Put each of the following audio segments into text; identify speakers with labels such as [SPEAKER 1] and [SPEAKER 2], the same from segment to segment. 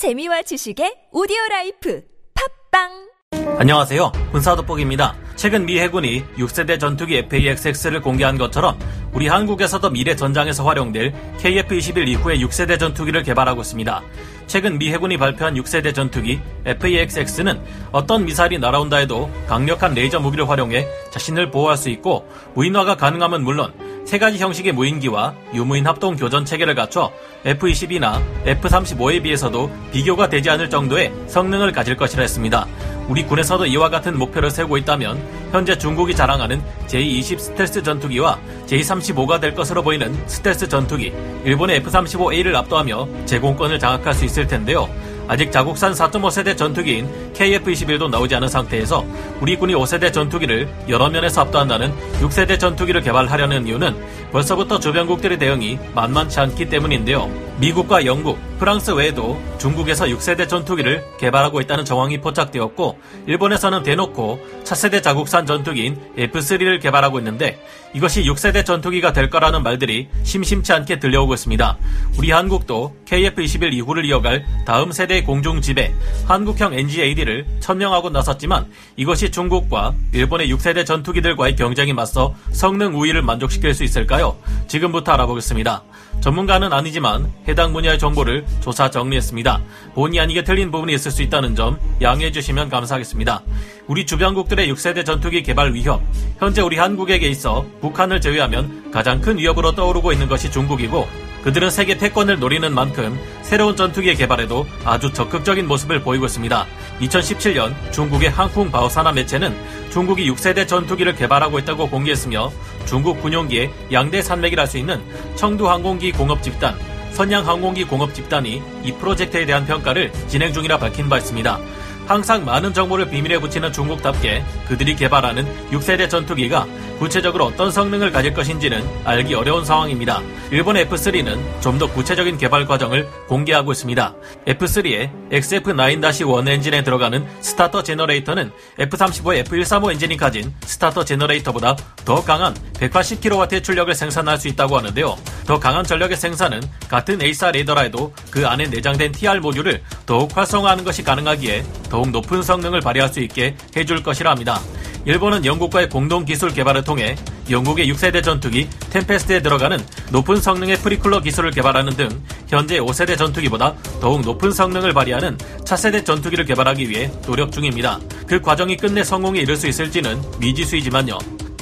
[SPEAKER 1] 재미와 지식의 오디오 life 팟빵
[SPEAKER 2] 안녕하세요. 군사돋보기입니다. 최근 미 해군이 6세대 전투기 FA-XX를 공개한 것처럼 우리 한국에서도 미래 전장에서 활용될 KF-21 이후의 6세대 전투기를 개발하고 있습니다. 최근 미 해군이 발표한 6세대 전투기 FA-XX는 어떤 미사일이 날아온다 해도 강력한 레이저 무기를 활용해 자신을 보호할 수 있고 무인화가 가능함은 물론 세 가지 형식의 무인기와 유무인 합동 교전 체계를 갖춰 F-22나 F-35에 비해서도 비교가 되지 않을 정도의 성능을 가질 것이라 했습니다. 우리 군에서도 이와 같은 목표를 세우고 있다면 현재 중국이 자랑하는 J-20 스텔스 전투기와 J-35가 될 것으로 보이는 스텔스 전투기, 일본의 F-35A를 압도하며 제공권을 장악할 수 있을 텐데요. 아직 자국산 4.5세대 전투기인 KF-21도 나오지 않은 상태에서 우리 군이 5세대 전투기를 여러 면에서 압도한다는 6세대 전투기를 개발하려는 이유는 벌써부터 주변국들의 대응이 만만치 않기 때문인데요. 미국과 영국, 프랑스 외에도 중국에서 6세대 전투기를 개발하고 있다는 정황이 포착되었고 일본에서는 대놓고 차세대 자국산 전투기인 F3를 개발하고 있는데 이것이 6세대 전투기가 될 거라는 말들이 심심치 않게 들려오고 있습니다. 우리 한국도 KF-21 이후를 이어갈 다음 세대의 공중 지배 한국형 NGAD를 천명하고 나섰지만 이것이 중국과 일본의 6세대 전투기들과의 경쟁에 맞서 성능 우위를 만족시킬 수 있을까요? 지금부터 알아보겠습니다. 전문가는 아니지만 해당 분야의 정보를 조사 정리했습니다. 본의 아니게 틀린 부분이 있을 수 있다는 점 양해해 주시면 감사하겠습니다. 우리 주변국들의 6세대 전투기 개발 위협, 현재 우리 한국에게 있어 북한을 제외하면 가장 큰 위협으로 떠오르고 있는 것이 중국이고 그들은 세계 패권을 노리는 만큼 새로운 전투기의 개발에도 아주 적극적인 모습을 보이고 있습니다. 2017년 중국의 항쿵 바오사나 매체는 중국이 6세대 전투기를 개발하고 있다고 공개했으며 중국 군용기의 양대 산맥이라 할 수 있는 청두 항공기 공업 집단, 선양 항공기 공업 집단이 이 프로젝트에 대한 평가를 진행 중이라 밝힌 바 있습니다. 항상 많은 정보를 비밀에 붙이는 중국답게 그들이 개발하는 6세대 전투기가 구체적으로 어떤 성능을 가질 것인지는 알기 어려운 상황입니다. 일본 F3는 좀 더 구체적인 개발 과정을 공개하고 있습니다. F3의 XF9-1 엔진에 들어가는 스타터 제너레이터는 F35의 F135 엔진이 가진 스타터 제너레이터보다 더 강한 180kW의 출력을 생산할 수 있다고 하는데요. 더 강한 전력의 생산은 같은 AESA 레이더라 해도 그 안에 내장된 TR 모듈을 더욱 활성화하는 것이 가능하기에 더욱 높은 성능을 발휘할 수 있게 해줄 것이라 합니다. 일본은 영국과의 공동 기술 개발을 통해 영국의 6세대 전투기 템페스트에 들어가는 높은 성능의 precooler 기술을 개발하는 등 현재 5세대 전투기보다 더욱 높은 성능을 발휘하는 차세대 전투기를 개발하기 위해 노력 중입니다. 그 과정이 끝내 성공에 이를 수 있을지는 미지수이지만요.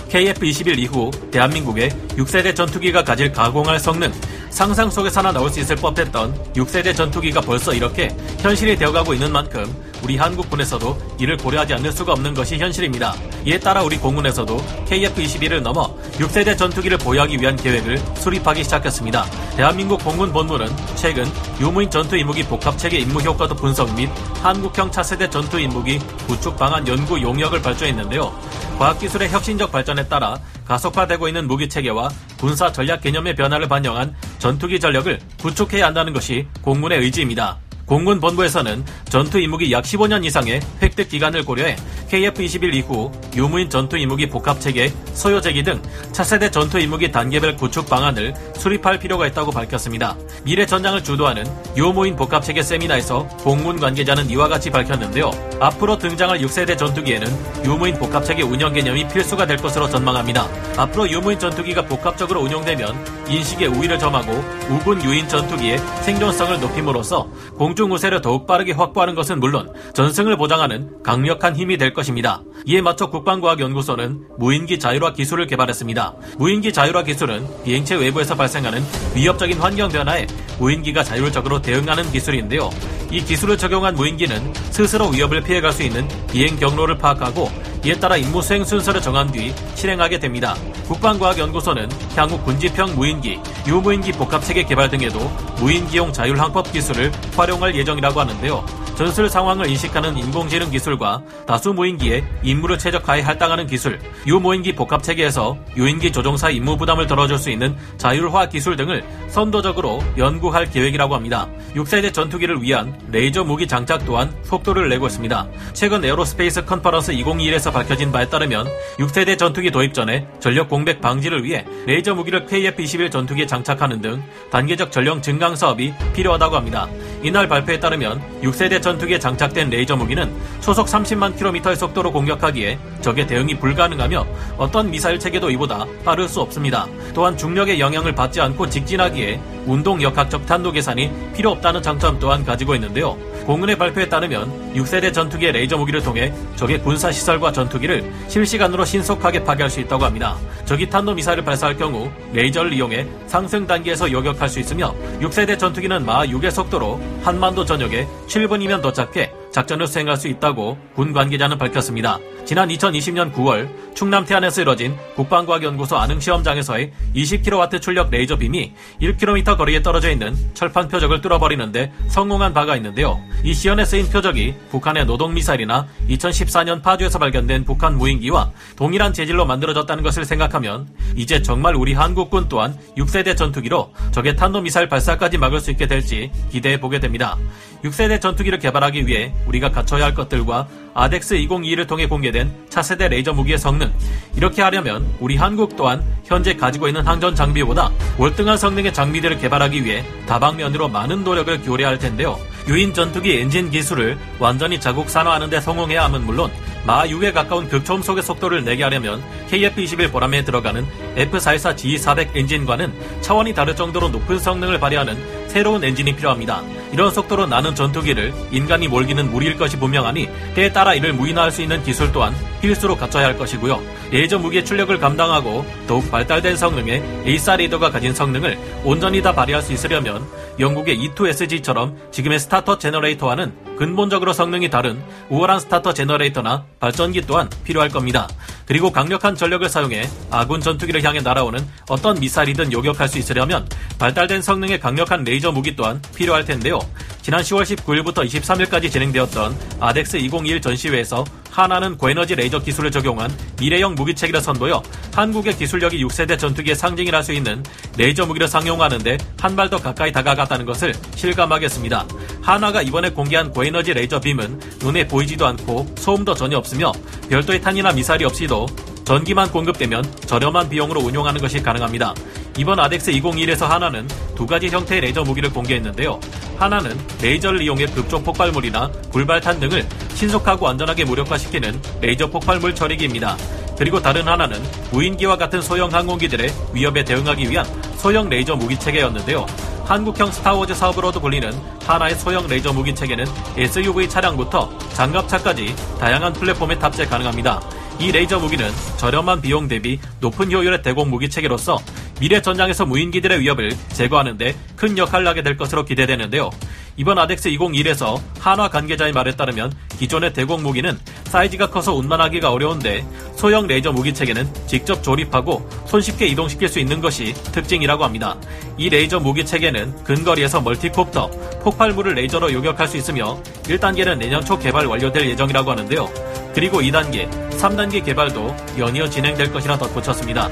[SPEAKER 2] KF-21 이후 대한민국의 6세대 전투기가 가질 가공할 성능, 상상 속에서나 나올 수 있을 법했던 6세대 전투기가 벌써 이렇게 현실이 되어가고 있는 만큼 우리 한국군에서도 이를 고려하지 않을 수가 없는 것이 현실입니다. 이에 따라 우리 공군에서도 KF-21을 넘어 6세대 전투기를 보유하기 위한 계획을 수립하기 시작했습니다. 대한민국 공군 본부는 최근 유무인 전투 임무기 복합체계 임무 효과도 분석 및 한국형 차세대 전투 임무기 구축 방안 연구 용역을 발주했는데요. 과학기술의 혁신적 발전에 따라 가속화되고 있는 무기 체계와 군사 전략 개념의 변화를 반영한 전투기 전력을 구축해야 한다는 것이 공군의 의지입니다. 공군 본부에서는 전투 임무기 약 15년 이상의 획득 기간을 고려해 KF-21 이후 유무인 전투 임무기 복합 체계, 소요 제기 등 차세대 전투 임무기 단계별 구축 방안을 수립할 필요가 있다고 밝혔습니다. 미래 전장을 주도하는 유무인 복합 체계 세미나에서 공군 관계자는 이와 같이 밝혔는데요. 앞으로 등장할 6세대 전투기에는 유무인 복합 체계 운영 개념이 필수가 될 것으로 전망합니다. 앞으로 유무인 전투기가 복합적으로 운용되면 인식의 우위를 점하고 우군 유인 전투기의 생존성을 높임으로써 공 공중 우세를 더욱 빠르게 확보하는 것은 물론 전승을 보장하는 강력한 힘이 될 것입니다. 이에 맞춰 국방과학연구소는 무인기 자율화 기술을 개발했습니다. 무인기 자율화 기술은 비행체 외부에서 발생하는 위협적인 환경 변화에 무인기가 자율적으로 대응하는 기술인데요. 이 기술을 적용한 무인기는 스스로 위협을 피해갈 수 있는 비행 경로를 파악하고 이에 따라 임무 수행 순서를 정한 뒤 실행하게 됩니다. 국방과학연구소는 향후 군지평 무인기, 유무인기 복합체계 개발 등에도 무인기용 자율항법 기술을 활용할 예정이라고 하는데요. 전술 상황을 인식하는 인공지능 기술과 다수 무인기에 임무를 최적화해 할당하는 기술, 유무인기 복합 체계에서 유인기 조종사 임무 부담을 덜어줄 수 있는 자율화 기술 등을 선도적으로 연구할 계획이라고 합니다. 6세대 전투기를 위한 레이저 무기 장착 또한 속도를 내고 있습니다. 최근 Aerospace Conference 2021에서 밝혀진 바에 따르면 6세대 전투기 도입 전에 전력 공백 방지를 위해 레이저 무기를 KF-21 전투기에 장착하는 등 단계적 전력 증강 사업이 필요하다고 합니다. 이날 발표에 따르면 6세대 전투기에 장착된 레이저 무기는 초속 30만 킬로미터의 속도로 공격하기에 적의 대응이 불가능하며 어떤 미사일 체계도 이보다 빠를 수 없습니다. 또한 중력의 영향을 받지 않고 직진하기에 운동 역학적 탄도 계산이 필요 없다는 장점 또한 가지고 있는데요. 공군의 발표에 따르면 6세대 전투기의 레이저 무기를 통해 적의 군사 시설과 전투기를 실시간으로 신속하게 파괴할 수 있다고 합니다. 적이 탄도 미사일을 발사할 경우 레이저를 이용해 상승 단계에서 요격할 수 있으며 6세대 전투기는 마 6의 속도로 한반도 전역에 7분이면 도착해 작전을 수행할 수 있다고 군 관계자는 밝혔습니다. 지난 2020년 9월 충남 태안에서 이뤄진 국방과학연구소 안흥시험장에서의 20kW 출력 레이저 빔이 1km 거리에 떨어져 있는 철판 표적을 뚫어버리는데 성공한 바가 있는데요. 이 시연에 쓰인 표적이 북한의 노동미사일이나 2014년 파주에서 발견된 북한 무인기와 동일한 재질로 만들어졌다는 것을 생각하면 이제 정말 우리 한국군 또한 6세대 전투기로 적의 탄도미사일 발사까지 막을 수 있게 될지 기대해 보게 됩니다. 6세대 전투기를 개발하기 위해 우리가 갖춰야 할 것들과 ADEX 2022를 통해 공개된 차세대 레이저 무기의 성능 이렇게 하려면 우리 한국 또한 현재 가지고 있는 항전 장비보다 월등한 성능의 장비들을 개발하기 위해 다방면으로 많은 노력을 기울여야 할 텐데요. 유인 전투기 엔진 기술을 완전히 자국산화하는 데 성공해야 함은 물론 마하 6에 가까운 극초음속의 속도를 내게 하려면 KF-21 보라매에 들어가는 F-414 GE400 엔진과는 차원이 다를 정도로 높은 성능을 발휘하는 새로운 엔진이 필요합니다. 이런 속도로 나는 전투기를 인간이 몰기는 무리일 것이 분명하니 때에 따라 이를 무인화할 수 있는 기술 또한 필수로 갖춰야 할 것이고요. 레이저 무기의 출력을 감당하고 더욱 발달된 성능의 AESA 레이더가 가진 성능을 온전히 다 발휘할 수 있으려면 영국의 E2SG처럼 지금의 스타터 제너레이터와는 근본적으로 성능이 다른 우월한 스타터 제너레이터나 발전기 또한 필요할 겁니다. 그리고 강력한 전력을 사용해 아군 전투기를 향해 날아오는 어떤 미사일이든 요격할 수 있으려면 발달된 성능의 강력한 레이저 무기 또한 필요할 텐데요. 지난 10월 19일부터 23일까지 진행되었던 ADEX 2021 전시회에서 한화는 고에너지 레이저 기술을 적용한 미래형 무기체계를 선보여 한국의 기술력이 6세대 전투기의 상징이라 할 수 있는 레이저 무기를 상용하는데 한 발 더 가까이 다가갔다는 것을 실감케 했습니다. 한화가 이번에 공개한 고에너지 레이저 빔은 눈에 보이지도 않고 소음도 전혀 없으며 별도의 탄이나 미사일이 없이도 전기만 공급되면 저렴한 비용으로 운용하는 것이 가능합니다. 이번 ADEX 2021에서 한화는 두 가지 형태의 레이저 무기를 공개했는데요. 하나는 레이저를 이용해 급조 폭발물이나 불발탄 등을 신속하고 안전하게 무력화시키는 레이저 폭발물 처리기입니다. 그리고 다른 하나는 무인기와 같은 소형 항공기들의 위협에 대응하기 위한 소형 레이저 무기 체계였는데요. 한국형 스타워즈 사업으로도 불리는 한화의 소형 레이저 무기 체계는 SUV 차량부터 장갑차까지 다양한 플랫폼에 탑재 가능합니다. 이 레이저 무기는 저렴한 비용 대비 높은 효율의 대공 무기 체계로서 미래 전장에서 무인기들의 위협을 제거하는데 큰 역할을 하게 될 것으로 기대되는데요. 이번 ADEX 2021에서 한화 관계자의 말에 따르면 기존의 대공 무기는 사이즈가 커서 운반하기가 어려운데 소형 레이저 무기 체계는 직접 조립하고 손쉽게 이동시킬 수 있는 것이 특징이라고 합니다. 이 레이저 무기 체계는 근거리에서 멀티콥터, 폭발물을 레이저로 요격할 수 있으며 1단계는 내년 초 개발 완료될 예정이라고 하는데요. 그리고 2단계, 3단계 개발도 연이어 진행될 것이라 덧붙였습니다.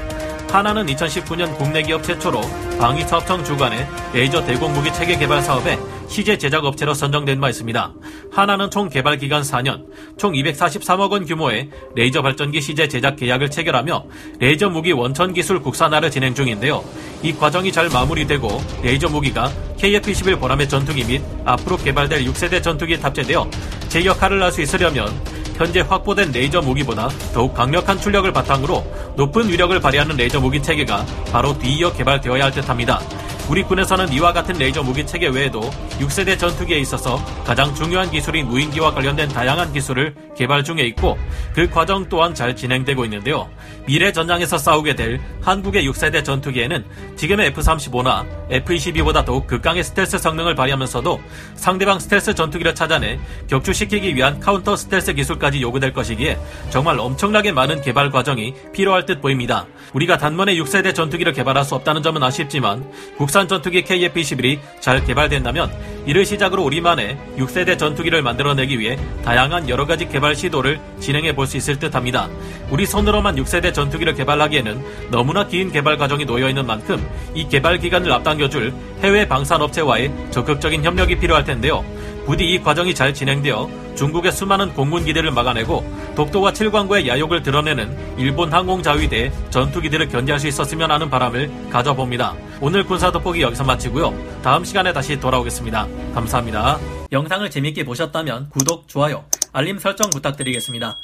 [SPEAKER 2] 한화는 2019년 국내 기업 최초로 방위사업청 주관의 레이저 대공무기 체계 개발 사업에 시제 제작 업체로 선정된 바 있습니다. 한화는 총 개발 기간 4년, 총 243억 원 규모의 레이저 발전기 시제 제작 계약을 체결하며 레이저 무기 원천 기술 국산화를 진행 중인데요. 이 과정이 잘 마무리되고 레이저 무기가 KF-21 보라매 전투기 및 앞으로 개발될 6세대 전투기에 탑재되어 제 역할을 할 수 있으려면 현재 확보된 레이저 무기보다 더욱 강력한 출력을 바탕으로 높은 위력을 발휘하는 레이저 무기 체계가 바로 뒤이어 개발되어야 할 듯합니다. 우리 군에서는 이와 같은 레이저 무기 체계 외에도 6세대 전투기에 있어서 가장 중요한 기술인 무인기와 관련된 다양한 기술을 개발 중에 있고 그 과정 또한 잘 진행되고 있는데요. 미래 전장에서 싸우게 될 한국의 6세대 전투기에는 지금의 F-35나 F-22보다 더욱 극강의 스텔스 성능을 발휘하면서도 상대방 스텔스 전투기를 찾아내 격추시키기 위한 counter stealth 기술까지 요구될 것이기에 정말 엄청나게 많은 개발 과정이 필요할 듯 보입니다. 우리가 단번에 6세대 전투기를 개발할 수 없다는 점은 아쉽지만 국산 전투기 KF-21이 잘 개발된다면 이를 시작으로 우리만의 6세대 전투기를 만들어내기 위해 다양한 여러 가지 개발 시도를 진행해 볼 수 있을 듯 합니다. 우리 손으로만 6세대 전투기를 개발하기에는 너무나 긴 개발 과정이 놓여 있는 만큼 이 개발 기간을 앞당겨줄 해외 방산업체와의 적극적인 협력이 필요할 텐데요. 부디 이 과정이 잘 진행되어 중국의 수많은 공군 기대를 막아내고 독도와 칠광구의 야욕을 드러내는 일본 항공자위대 전투기들을 견제할 수 있었으면 하는 바람을 가져봅니다. 오늘 군사 돋보기 여기서 마치고요. 다음 시간에 다시 돌아오겠습니다. 감사합니다. 영상을 재밌게 보셨다면 구독, 좋아요, 알림 설정 부탁드리겠습니다.